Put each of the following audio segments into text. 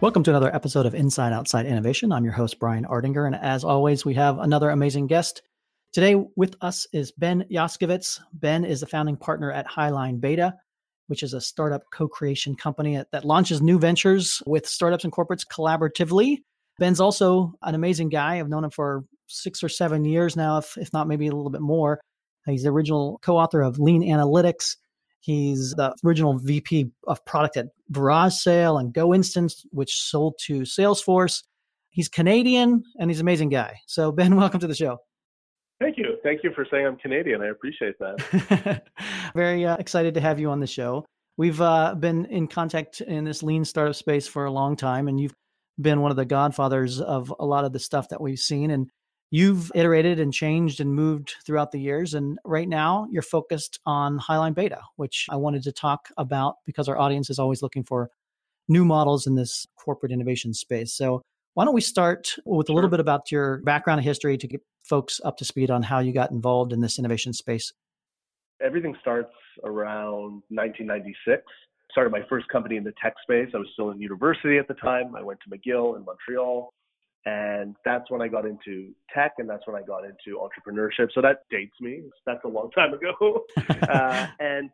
Welcome to another episode of Inside Outside Innovation. I'm your host, Brian Ardinger, and as always, we have another amazing guest. Today with us is Ben Yoskovitz. Ben is the founding partner at Highline Beta, which is a startup co creation company that launches new ventures with startups and corporates collaboratively. Ben's also an amazing guy. I've known him for six or seven years now, if, if not maybe a little bit more. He's the original co author of Lean Analytics, He's the original VP of product at VarageSale and GoInstant, which sold to Salesforce. He's Canadian and he's an amazing guy. So, Ben, welcome to the show. Thank you. Thank you for saying I'm Canadian. I appreciate that. Very uh, excited to have you on the show. We've uh, been in contact in this lean startup space for a long time, and you've been one of the godfathers of a lot of the stuff that we've seen. And You've iterated and changed and moved throughout the years. And right now, you're focused on Highline Beta, which I wanted to talk about because our audience is always looking for new models in this corporate innovation space. So, why don't we start with a little bit about your background and history to get folks up to speed on how you got involved in this innovation space? Everything starts around 1996. Started my first company in the tech space. I was still in university at the time. I went to McGill in Montreal and that's when I got into tech and that's when I got into entrepreneurship. So that dates me. That's a long time ago. uh, and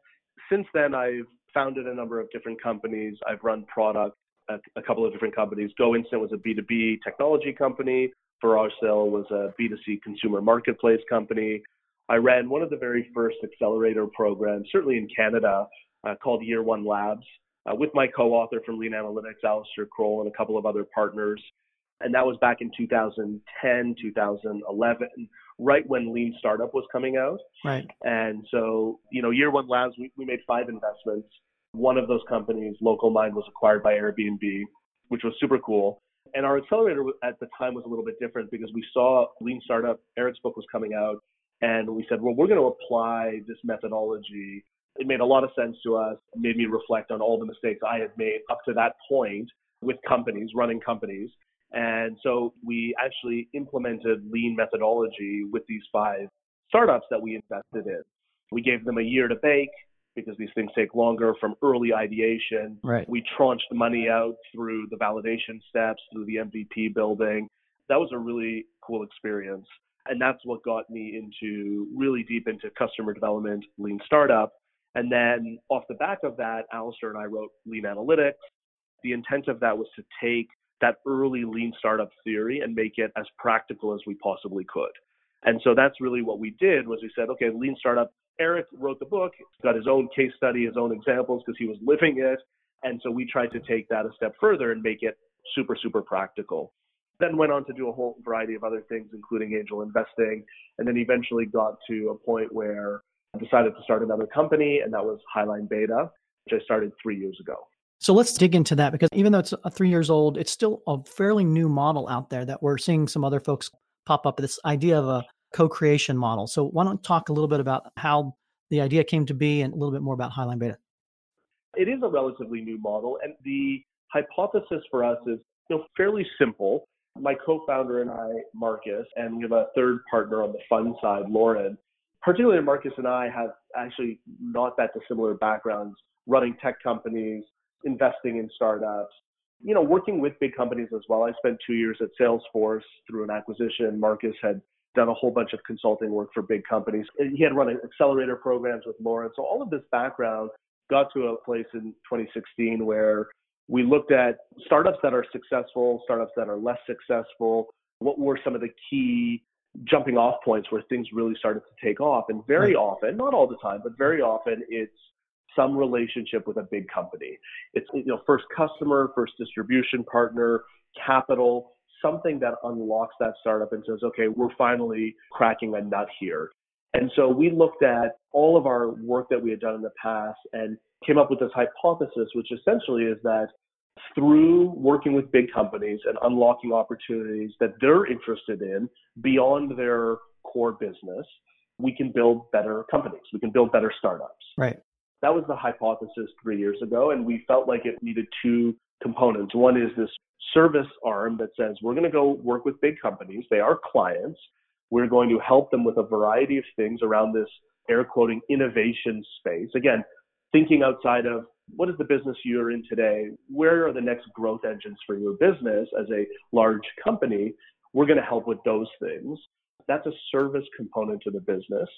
since then, I've founded a number of different companies. I've run product at a couple of different companies. GoInstant was a B2B technology company. VarageSale was a B2C consumer marketplace company. I ran one of the very first accelerator programs, certainly in Canada, uh, called Year One Labs, uh, with my co-author from Lean Analytics, Alistair Croll, and a couple of other partners and that was back in 2010, 2011, right when Lean Startup was coming out. Right. And so, you know, year one labs, we, we made five investments. One of those companies, Local Mind, was acquired by Airbnb, which was super cool. And our accelerator at the time was a little bit different because we saw Lean Startup, Eric's book was coming out, and we said, well, we're going to apply this methodology. It made a lot of sense to us, it made me reflect on all the mistakes I had made up to that point with companies, running companies. And so we actually implemented lean methodology with these five startups that we invested in. We gave them a year to bake because these things take longer from early ideation. Right. We tranched the money out through the validation steps, through the MVP building. That was a really cool experience. And that's what got me into really deep into customer development, lean startup. And then off the back of that, Alistair and I wrote Lean Analytics. The intent of that was to take that early lean startup theory and make it as practical as we possibly could. And so that's really what we did was we said, okay, lean startup. Eric wrote the book, got his own case study, his own examples because he was living it. And so we tried to take that a step further and make it super, super practical. Then went on to do a whole variety of other things, including angel investing, and then eventually got to a point where I decided to start another company, and that was Highline Beta, which I started three years ago. So let's dig into that because even though it's a three years old, it's still a fairly new model out there that we're seeing some other folks pop up. This idea of a co-creation model. So why don't talk a little bit about how the idea came to be and a little bit more about Highline Beta. It is a relatively new model, and the hypothesis for us is you know fairly simple. My co-founder and I, Marcus, and we have a third partner on the fund side, Lauren. Particularly Marcus and I have actually not that dissimilar backgrounds running tech companies, investing in startups, you know, working with big companies as well. I spent two years at Salesforce through an acquisition. Marcus had done a whole bunch of consulting work for big companies. He had run accelerator programs with Lauren. So all of this background got to a place in 2016 where we looked at startups that are successful, startups that are less successful. What were some of the key jumping off points where things really started to take off? And very often, not all the time, but very often it's some relationship with a big company. It's you know first customer, first distribution partner, capital, something that unlocks that startup and says, okay, we're finally cracking a nut here. And so we looked at all of our work that we had done in the past and came up with this hypothesis, which essentially is that through working with big companies and unlocking opportunities that they're interested in beyond their core business, we can build better companies. We can build better startups. Right. That was the hypothesis three years ago, and we felt like it needed two components. One is this service arm that says we're going to go work with big companies. They are clients. We're going to help them with a variety of things around this air quoting innovation space. Again, thinking outside of what is the business you're in today? Where are the next growth engines for your business as a large company? We're going to help with those things. That's a service component to the business.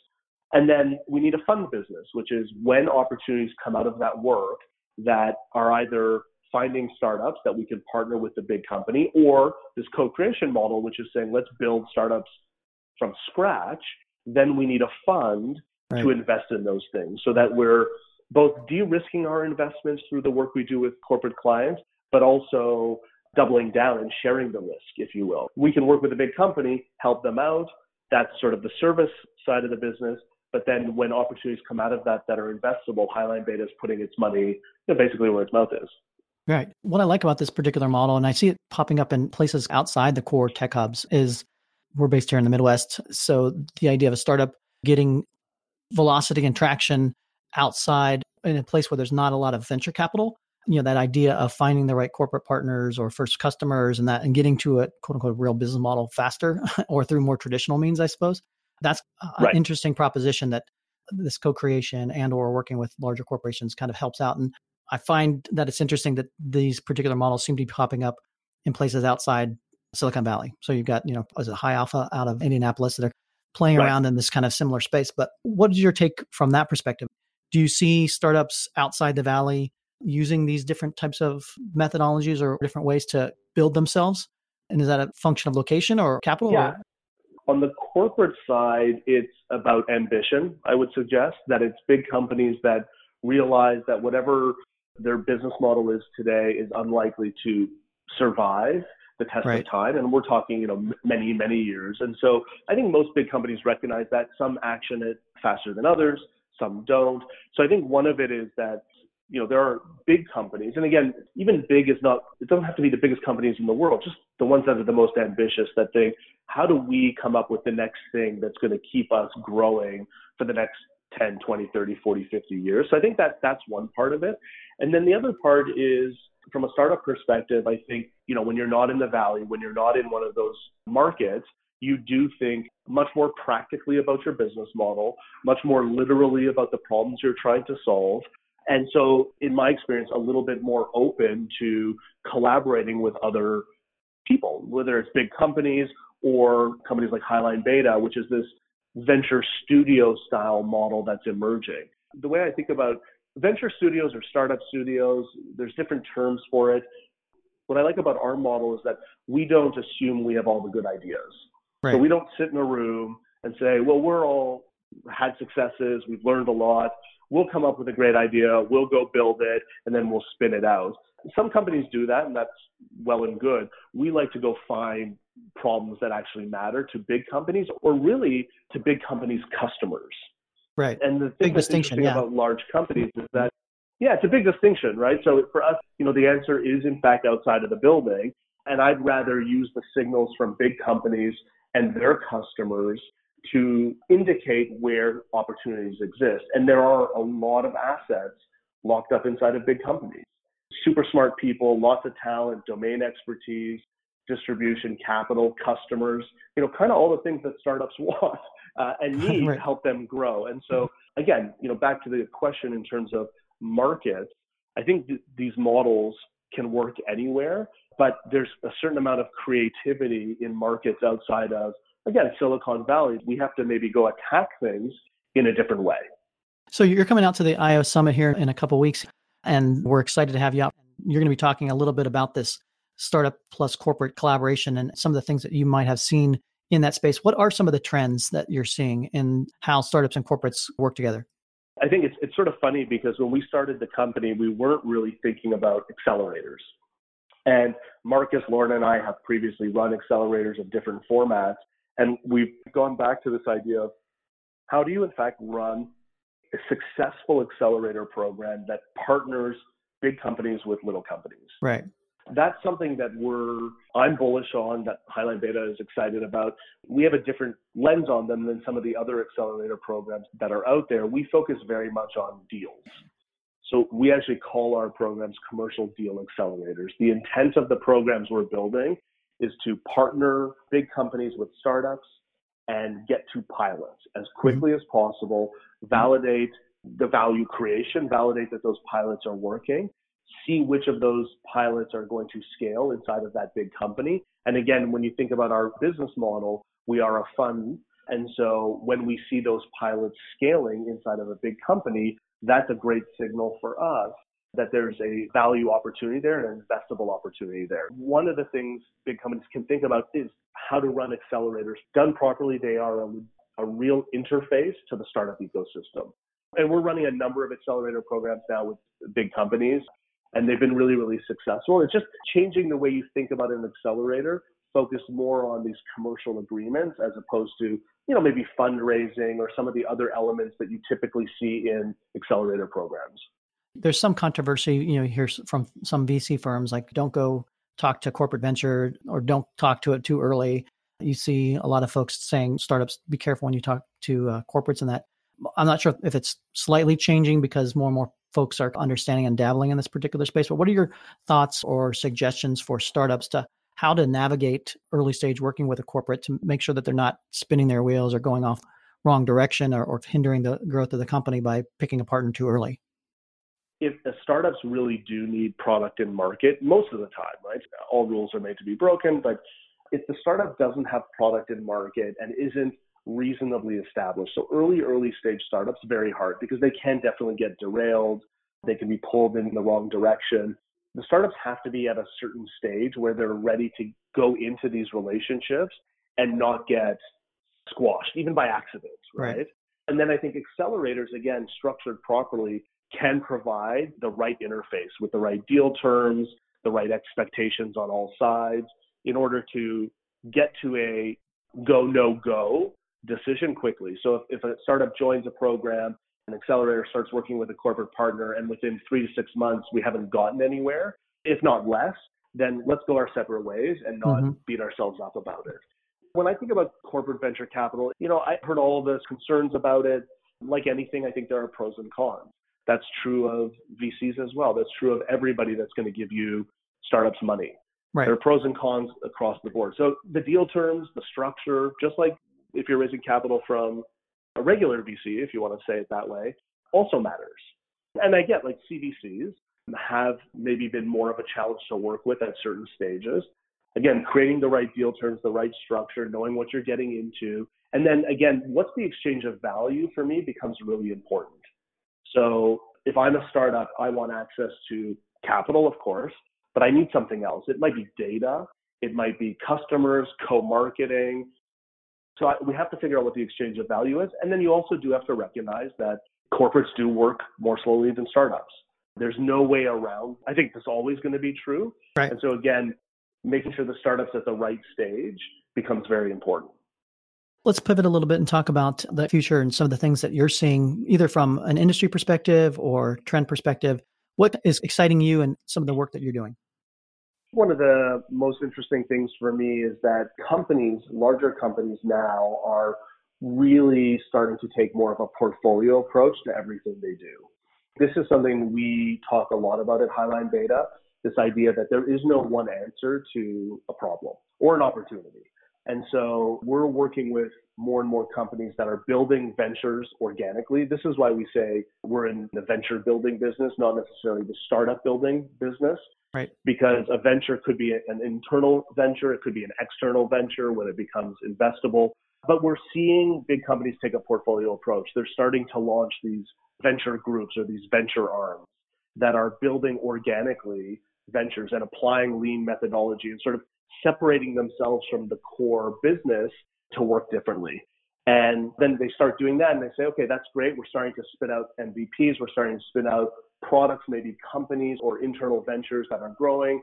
And then we need a fund business, which is when opportunities come out of that work that are either finding startups that we can partner with the big company or this co-creation model, which is saying let's build startups from scratch. Then we need a fund right. to invest in those things so that we're both de-risking our investments through the work we do with corporate clients, but also doubling down and sharing the risk, if you will. We can work with a big company, help them out. That's sort of the service side of the business. But then when opportunities come out of that that are investable, Highline Beta is putting its money you know, basically where its mouth is. Right. What I like about this particular model, and I see it popping up in places outside the core tech hubs, is we're based here in the Midwest. So the idea of a startup getting velocity and traction outside in a place where there's not a lot of venture capital you know that idea of finding the right corporate partners or first customers and that and getting to a quote unquote real business model faster or through more traditional means i suppose that's right. an interesting proposition that this co-creation and or working with larger corporations kind of helps out and i find that it's interesting that these particular models seem to be popping up in places outside silicon valley so you've got you know as a high alpha out of indianapolis that are playing right. around in this kind of similar space but what is your take from that perspective do you see startups outside the valley using these different types of methodologies or different ways to build themselves? And is that a function of location or capital? Yeah. Or? On the corporate side, it's about ambition. I would suggest that it's big companies that realize that whatever their business model is today is unlikely to survive the test right. of time and we're talking you know many many years and so i think most big companies recognize that some action it faster than others some don't so i think one of it is that you know, there are big companies, and again, even big is not, it doesn't have to be the biggest companies in the world, just the ones that are the most ambitious that think, how do we come up with the next thing that's going to keep us growing for the next 10, 20, 30, 40, 50 years? So I think that that's one part of it. And then the other part is from a startup perspective, I think, you know, when you're not in the valley, when you're not in one of those markets, you do think much more practically about your business model, much more literally about the problems you're trying to solve, and so, in my experience, a little bit more open to collaborating with other people, whether it's big companies or companies like Highline Beta, which is this venture studio style model that's emerging. The way I think about venture studios or startup studios, there's different terms for it. What I like about our model is that we don't assume we have all the good ideas. Right. So we don't sit in a room and say, well, we're all had successes, we've learned a lot, we'll come up with a great idea, we'll go build it, and then we'll spin it out. Some companies do that, and that's well and good. We like to go find problems that actually matter to big companies or really to big companies' customers. Right. And the thing big interesting yeah. about large companies is that, yeah, it's a big distinction, right? So for us, you know, the answer is in fact outside of the building. And I'd rather use the signals from big companies and their customers to indicate where opportunities exist. And there are a lot of assets locked up inside of big companies. Super smart people, lots of talent, domain expertise, distribution, capital, customers, you know, kind of all the things that startups want uh, and need right. to help them grow. And so, again, you know, back to the question in terms of markets, I think th- these models can work anywhere, but there's a certain amount of creativity in markets outside of again, Silicon Valley, we have to maybe go attack things in a different way. So you're coming out to the IO Summit here in a couple weeks, and we're excited to have you out. You're going to be talking a little bit about this startup plus corporate collaboration and some of the things that you might have seen in that space. What are some of the trends that you're seeing in how startups and corporates work together? I think it's it's sort of funny because when we started the company, we weren't really thinking about accelerators. And Marcus, Lorna, and I have previously run accelerators of different formats. And we've gone back to this idea of how do you, in fact, run a successful accelerator program that partners big companies with little companies? Right. that's something that we're I'm bullish on that Highline Beta is excited about. We have a different lens on them than some of the other accelerator programs that are out there. We focus very much on deals. So we actually call our programs commercial deal accelerators. The intent of the programs we're building is to partner big companies with startups and get to pilots as mm-hmm. quickly as possible, validate the value creation, validate that those pilots are working, see which of those pilots are going to scale inside of that big company. And again, when you think about our business model, we are a fund. And so when we see those pilots scaling inside of a big company, that's a great signal for us that there's a value opportunity there and an investable opportunity there. One of the things big companies can think about is how to run accelerators. Done properly, they are a, a real interface to the startup ecosystem. And we're running a number of accelerator programs now with big companies, and they've been really, really successful. It's just changing the way you think about an accelerator, focus more on these commercial agreements as opposed to, you know, maybe fundraising or some of the other elements that you typically see in accelerator programs. There's some controversy, you know, here from some VC firms like don't go talk to corporate venture or don't talk to it too early. You see a lot of folks saying startups be careful when you talk to uh, corporates and that. I'm not sure if it's slightly changing because more and more folks are understanding and dabbling in this particular space. But what are your thoughts or suggestions for startups to how to navigate early stage working with a corporate to make sure that they're not spinning their wheels or going off wrong direction or, or hindering the growth of the company by picking a partner too early? If the startups really do need product in market, most of the time, right? All rules are made to be broken, but if the startup doesn't have product in market and isn't reasonably established, so early, early stage startups, very hard because they can definitely get derailed. They can be pulled in the wrong direction. The startups have to be at a certain stage where they're ready to go into these relationships and not get squashed, even by accident, right? right. And then I think accelerators, again, structured properly, can provide the right interface with the right deal terms, the right expectations on all sides in order to get to a go, no go decision quickly. So if, if a startup joins a program, an accelerator starts working with a corporate partner, and within three to six months we haven't gotten anywhere, if not less, then let's go our separate ways and not mm-hmm. beat ourselves up about it. When I think about corporate venture capital, you know, I heard all the concerns about it. Like anything, I think there are pros and cons. That's true of VCs as well. That's true of everybody that's going to give you startups money. Right. There are pros and cons across the board. So the deal terms, the structure, just like if you're raising capital from a regular VC, if you want to say it that way, also matters. And I get like CVCs have maybe been more of a challenge to work with at certain stages. Again, creating the right deal terms, the right structure, knowing what you're getting into. And then again, what's the exchange of value for me becomes really important. So if I'm a startup, I want access to capital, of course, but I need something else. It might be data, it might be customers, co-marketing. So I, we have to figure out what the exchange of value is, and then you also do have to recognize that corporates do work more slowly than startups. There's no way around. I think that's always going to be true. Right. And so again, making sure the startups at the right stage becomes very important. Let's pivot a little bit and talk about the future and some of the things that you're seeing, either from an industry perspective or trend perspective. What is exciting you and some of the work that you're doing? One of the most interesting things for me is that companies, larger companies now, are really starting to take more of a portfolio approach to everything they do. This is something we talk a lot about at Highline Beta this idea that there is no one answer to a problem or an opportunity. And so we're working with more and more companies that are building ventures organically. This is why we say we're in the venture building business, not necessarily the startup building business. Right. Because a venture could be an internal venture, it could be an external venture when it becomes investable. But we're seeing big companies take a portfolio approach. They're starting to launch these venture groups or these venture arms that are building organically ventures and applying lean methodology and sort of separating themselves from the core business to work differently. And then they start doing that and they say, okay, that's great. We're starting to spin out MVPs. We're starting to spin out products, maybe companies or internal ventures that are growing.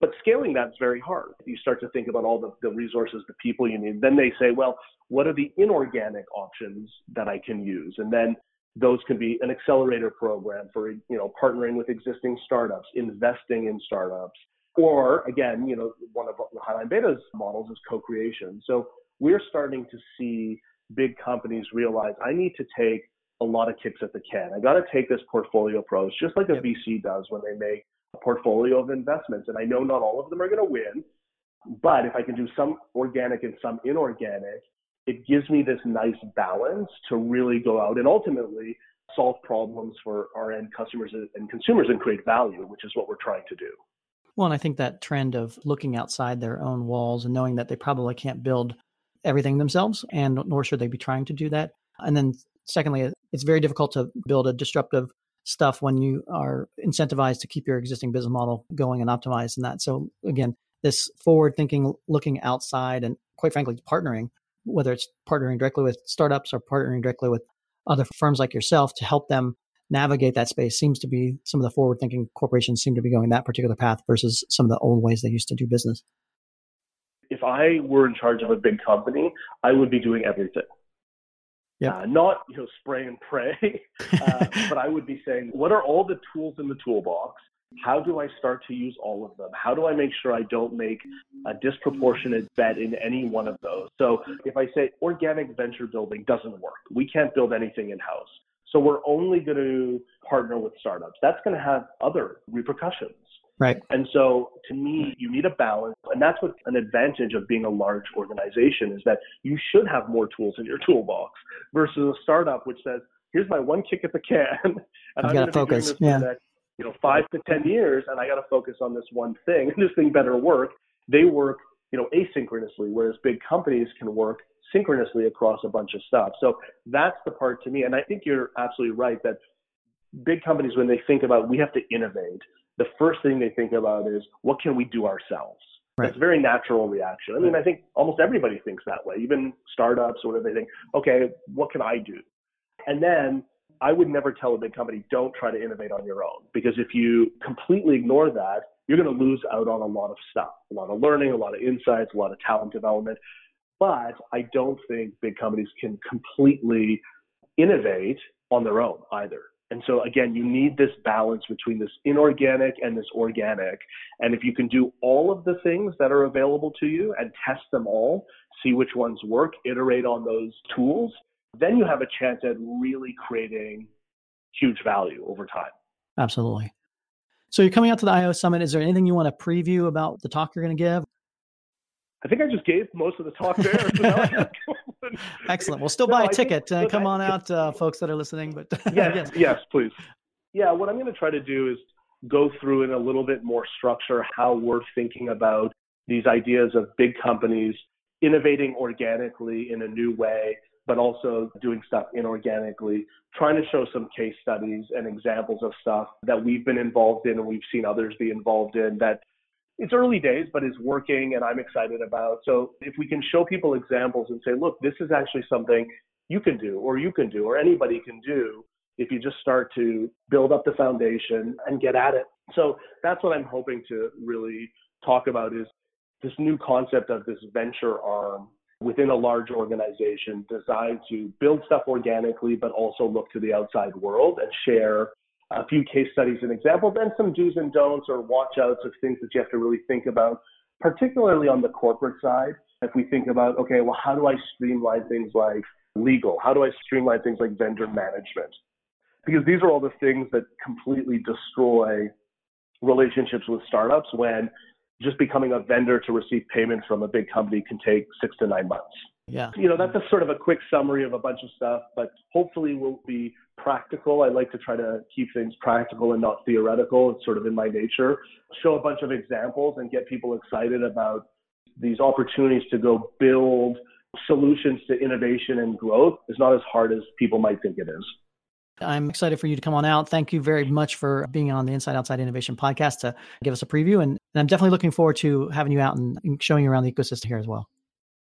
But scaling that's very hard. You start to think about all the, the resources, the people you need. Then they say, well, what are the inorganic options that I can use? And then those can be an accelerator program for you know partnering with existing startups, investing in startups, Or again, you know, one of the Highline Beta's models is co-creation. So we're starting to see big companies realize I need to take a lot of kicks at the can. I got to take this portfolio approach, just like a yep. VC does when they make a portfolio of investments. And I know not all of them are going to win, but if I can do some organic and some inorganic, it gives me this nice balance to really go out and ultimately solve problems for our end customers and consumers and create value, which is what we're trying to do. Well, and I think that trend of looking outside their own walls and knowing that they probably can't build everything themselves, and nor should they be trying to do that. And then, secondly, it's very difficult to build a disruptive stuff when you are incentivized to keep your existing business model going and optimized and that. So, again, this forward thinking, looking outside, and quite frankly, partnering, whether it's partnering directly with startups or partnering directly with other firms like yourself to help them navigate that space seems to be some of the forward thinking corporations seem to be going that particular path versus some of the old ways they used to do business. If I were in charge of a big company, I would be doing everything. Yeah. Uh, not you know spray and pray, uh, but I would be saying, what are all the tools in the toolbox? How do I start to use all of them? How do I make sure I don't make a disproportionate bet in any one of those? So if I say organic venture building doesn't work, we can't build anything in house. So we're only going to partner with startups. That's going to have other repercussions. Right. And so to me, you need a balance. And that's what an advantage of being a large organization is that you should have more tools in your toolbox versus a startup which says, here's my one kick at the can. And I've I'm got to focus. yeah. Next, you know, five to 10 years and I got to focus on this one thing and this thing better work. They work, you know, asynchronously, whereas big companies can work synchronously across a bunch of stuff. So that's the part to me. And I think you're absolutely right that big companies, when they think about we have to innovate, the first thing they think about is what can we do ourselves? Right. That's a very natural reaction. I mean, I think almost everybody thinks that way, even startups or whatever. They think, okay, what can I do? And then I would never tell a big company, don't try to innovate on your own. Because if you completely ignore that, you're going to lose out on a lot of stuff, a lot of learning, a lot of insights, a lot of talent development. But I don't think big companies can completely innovate on their own either. And so again, you need this balance between this inorganic and this organic. And if you can do all of the things that are available to you and test them all, see which ones work, iterate on those tools, then you have a chance at really creating huge value over time. Absolutely. So you're coming out to the IO Summit. Is there anything you want to preview about the talk you're going to give? I think I just gave most of the talk there. Excellent. We'll still buy no, a ticket. Uh, come on out, uh, folks that are listening. But yes, yes, yes, please. Yeah, what I'm going to try to do is go through in a little bit more structure how we're thinking about these ideas of big companies innovating organically in a new way, but also doing stuff inorganically, trying to show some case studies and examples of stuff that we've been involved in and we've seen others be involved in that it's early days, but it's working and I'm excited about. So if we can show people examples and say, look, this is actually something you can do or you can do or anybody can do if you just start to build up the foundation and get at it. So that's what I'm hoping to really talk about is this new concept of this venture arm within a large organization designed to build stuff organically, but also look to the outside world and share a few case studies and examples, and some do's and don'ts or watch outs of things that you have to really think about, particularly on the corporate side. If we think about, okay, well, how do I streamline things like legal? How do I streamline things like vendor management? Because these are all the things that completely destroy relationships with startups when just becoming a vendor to receive payment from a big company can take six to nine months. Yeah. You know, that's a sort of a quick summary of a bunch of stuff, but hopefully we'll be practical. I like to try to keep things practical and not theoretical. It's sort of in my nature. Show a bunch of examples and get people excited about these opportunities to go build solutions to innovation and growth is not as hard as people might think it is. I'm excited for you to come on out. Thank you very much for being on the Inside Outside Innovation podcast to give us a preview. And, and I'm definitely looking forward to having you out and, and showing you around the ecosystem here as well.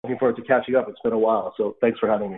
Looking forward to catching up. It's been a while. So thanks for having me.